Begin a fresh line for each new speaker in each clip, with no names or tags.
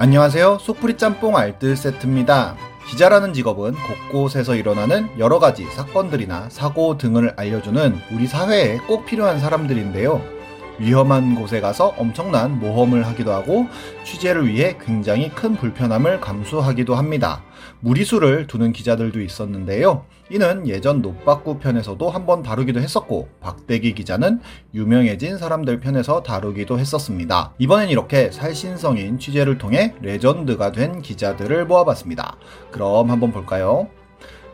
안녕하세요. 속풀이 짬뽕 알뜰 세트입니다. 기자라는 직업은 곳곳에서 일어나는 여러 가지 사건들이나 사고 등을 알려주는 우리 사회에 꼭 필요한 사람들인데요. 위험한 곳에 가서 엄청난 모험을 하기도 하고 취재를 위해 굉장히 큰 불편함을 감수하기도 합니다. 무리수를 두는 기자들도 있었는데요. 이는 예전 노박구 편에서도 한번 다루기도 했었고 박대기 기자는 유명해진 사람들 편에서 다루기도 했었습니다. 이번엔 이렇게 살신성인 취재를 통해 레전드가 된 기자들을 모아봤습니다. 그럼 한번 볼까요?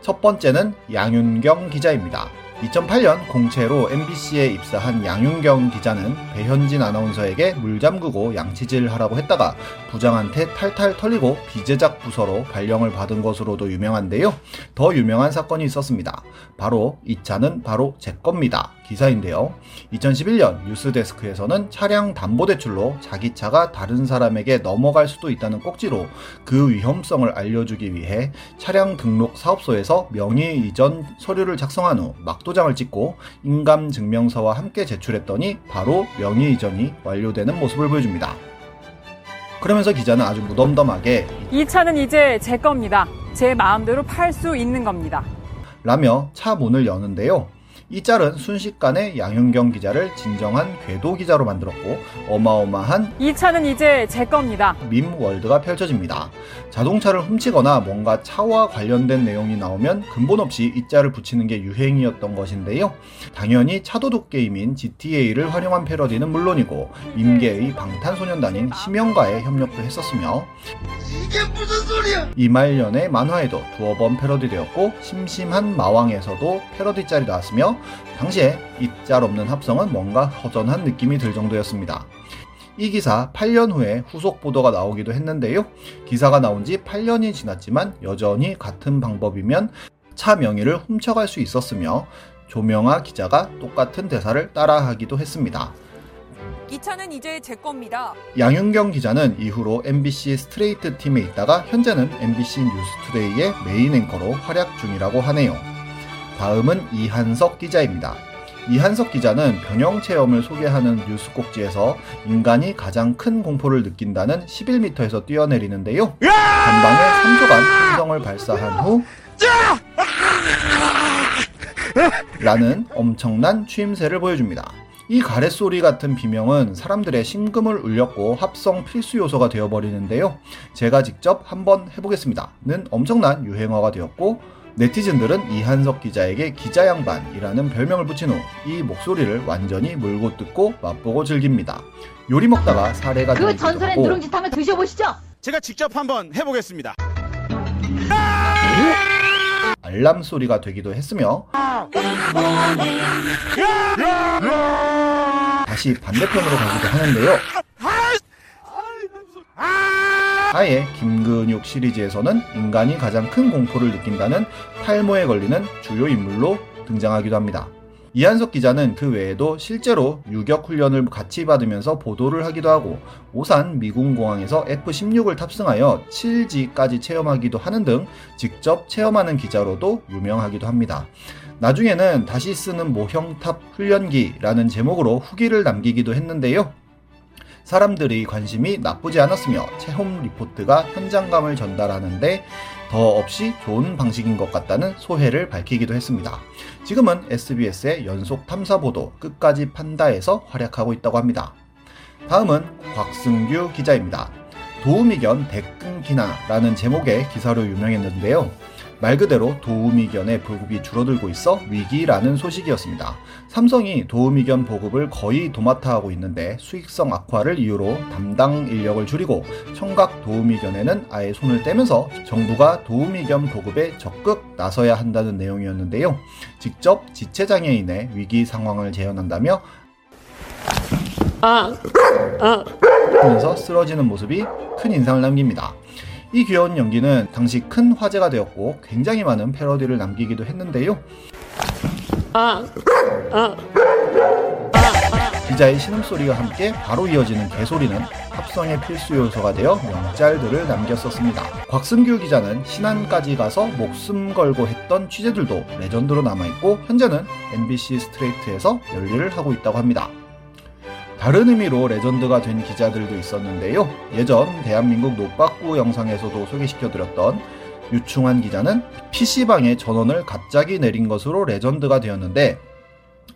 첫 번째는 양윤경 기자입니다. 2008년 공채로 MBC에 입사한 양윤경 기자는 배현진 아나운서에게 물 잠그고 양치질 하라고 했다가 부장한테 탈탈 털리고 비제작 부서로 발령을 받은 것으로도 유명한데요. 더 유명한 사건이 있었습니다. 바로 이 차는 바로 제 겁니다. 기사인데요. 2011년 뉴스데스크에서는 차량 담보대출로 자기 차가 다른 사람에게 넘어갈 수도 있다는 꼭지로 그 위험성을 알려주기 위해 차량 등록 사업소에서 명의 이전 서류를 작성한 후 막도장을 찍고 인감 증명서와 함께 제출했더니 바로 명의 이전이 완료되는 모습을 보여줍니다. 그러면서 기자는 아주 무덤덤하게
이 차는 이제 제 겁니다. 제 마음대로 팔 수 있는 겁니다.
라며 차 문을 여는데요. 이 짤은 순식간에 양윤경 기자를 진정한 궤도 기자로 만들었고 어마어마한
이 차는 이제 제 겁니다.
밈 월드가 펼쳐집니다. 자동차를 훔치거나 뭔가 차와 관련된 내용이 나오면 근본 없이 이 짤을 붙이는 게 유행이었던 것인데요. 당연히 차도둑 게임인 GTA를 활용한 패러디는 물론이고 밈계의 방탄소년단인 심영과의 협력도 했었으며
이게 무슨 소리야?
이말년의 만화에도 두어 번 패러디되었고 심심한 마왕에서도 패러디 짤이 나왔으며 당시에 이 짤 없는 합성은 뭔가 허전한 느낌이 들 정도였습니다. 이 기사 8년 후에 후속 보도가 나오기도 했는데요. 기사가 나온 지 8년이 지났지만 여전히 같은 방법이면 차 명의를 훔쳐갈 수 있었으며 조명아 기자가 똑같은 대사를 따라하기도 했습니다.
이 차는 이제 제 겁니다.
양윤경 기자는 이후로 MBC 스트레이트 팀에 있다가 현재는 MBC 뉴스투데이의 메인 앵커로 활약 중이라고 하네요. 다음은 이한석 기자입니다. 이한석 기자는 병영 체험을 소개하는 뉴스 꼭지에서 인간이 가장 큰 공포를 느낀다는 11m에서 뛰어내리는데요. 전방에 3초간 함성을 발사한 후 라는 엄청난 추임새를 보여줍니다. 이 가래소리 같은 비명은 사람들의 심금을 울렸고 합성 필수 요소가 되어버리는데요. 제가 직접 한번 해보겠습니다.는 엄청난 유행어가 되었고 네티즌들은 이한석 기자에게 기자 양반이라는 별명을 붙인 후 이 목소리를 완전히 물고 뜯고 맛보고 즐깁니다. 요리 먹다가 사례가
그 전설의 누룽지 한번 드셔보시죠.
제가 직접 한번 해보겠습니다.
알람 소리가 되기도 했으며 다시 반대편으로 가기도 하는데요. 아예 김근육 시리즈에서는 인간이 가장 큰 공포를 느낀다는 탈모에 걸리는 주요 인물로 등장하기도 합니다. 이한석 기자는 그 외에도 실제로 유격 훈련을 같이 받으면서 보도를 하기도 하고 오산 미군공항에서 F-16을 탑승하여 7G까지 체험하기도 하는 등 직접 체험하는 기자로도 유명하기도 합니다. 나중에는 다시 쓰는 모형탑 훈련기라는 제목으로 후기를 남기기도 했는데요. 사람들의 관심이 나쁘지 않았으며 체험 리포트가 현장감을 전달하는데 더 없이 좋은 방식인 것 같다는 소회를 밝히기도 했습니다. 지금은 SBS의 연속 탐사 보도 끝까지 판다에서 활약하고 있다고 합니다. 다음은 곽승규 기자입니다. 도우미 견 대끈기나라는 제목의 기사로 유명했는데요. 말 그대로 도우미견의 보급이 줄어들고 있어 위기라는 소식이었습니다. 삼성이 도우미견 보급을 거의 도맡아하고 있는데 수익성 악화를 이유로 담당 인력을 줄이고 청각 도우미견에는 아예 손을 떼면서 정부가 도우미견 보급에 적극 나서야 한다는 내용이었는데요. 직접 지체장애인의 위기 상황을 재현한다며 하면서 쓰러지는 모습이 큰 인상을 남깁니다. 이 귀여운 연기는 당시 큰 화제가 되었고 굉장히 많은 패러디를 남기기도 했는데요. 기자의 신음소리와 함께 바로 이어지는 개소리는 합성의 필수 요소가 되어 명짤들을 남겼었습니다. 곽승규 기자는 신안까지 가서 목숨 걸고 했던 취재들도 레전드로 남아있고 현재는 MBC 스트레이트에서 열일을 하고 있다고 합니다. 다른 의미로 레전드가 된 기자들도 있었는데요. 예전 대한민국 노빠꾸 영상에서도 소개시켜드렸던 유충환 기자는 PC방에 전원을 갑자기 내린 것으로 레전드가 되었는데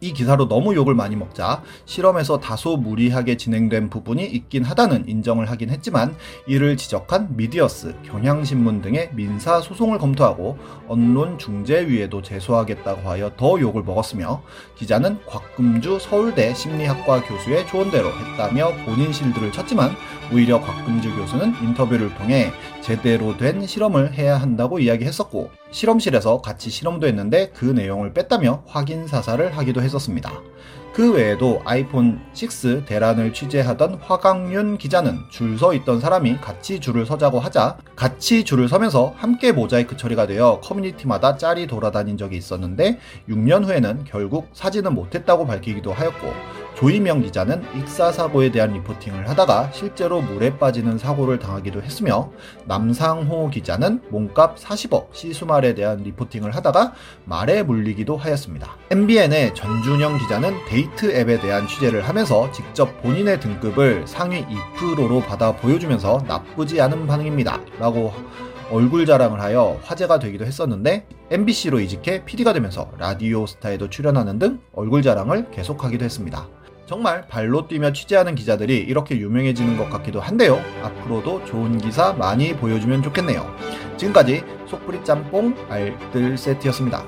이 기사로 너무 욕을 많이 먹자 실험에서 다소 무리하게 진행된 부분이 있긴 하다는 인정을 하긴 했지만 이를 지적한 미디어스, 경향신문 등의 민사 소송을 검토하고 언론 중재위에도 제소하겠다고 하여 더 욕을 먹었으며 기자는 곽금주 서울대 심리학과 교수의 조언대로 했다며 본인 실드를 쳤지만 오히려 곽금주 교수는 인터뷰를 통해 제대로 된 실험을 해야 한다고 이야기했었고 실험실에서 같이 실험도 했는데 그 내용을 뺐다며 확인 사살을 하기도 했었습니다. 그 외에도 아이폰 6 대란을 취재하던 화강윤 기자는 줄 서 있던 사람이 같이 줄을 서자고 하자 같이 줄을 서면서 함께 모자이크 처리가 되어 커뮤니티마다 짤이 돌아다닌 적이 있었는데 6년 후에는 결국 사진은 못했다고 밝히기도 하였고 조이명 기자는 익사 사고에 대한 리포팅을 하다가 실제로 물에 빠지는 사고를 당하기도 했으며 남상호 기자는 몸값 40억 시수말에 대한 리포팅을 하다가 말에 물리기도 하였습니다. MBN의 전준영 기자는 데이트 앱에 대한 취재를 하면서 직접 본인의 등급을 상위 2%로 받아 보여주면서 나쁘지 않은 반응입니다. 라고 얼굴 자랑을 하여 화제가 되기도 했었는데 MBC로 이직해 PD가 되면서 라디오 스타에도 출연하는 등 얼굴 자랑을 계속하기도 했습니다. 정말 발로 뛰며 취재하는 기자들이 이렇게 유명해지는 것 같기도 한데요. 앞으로도 좋은 기사 많이 보여주면 좋겠네요. 지금까지 속풀이 짬뽕 알뜰 세트였습니다.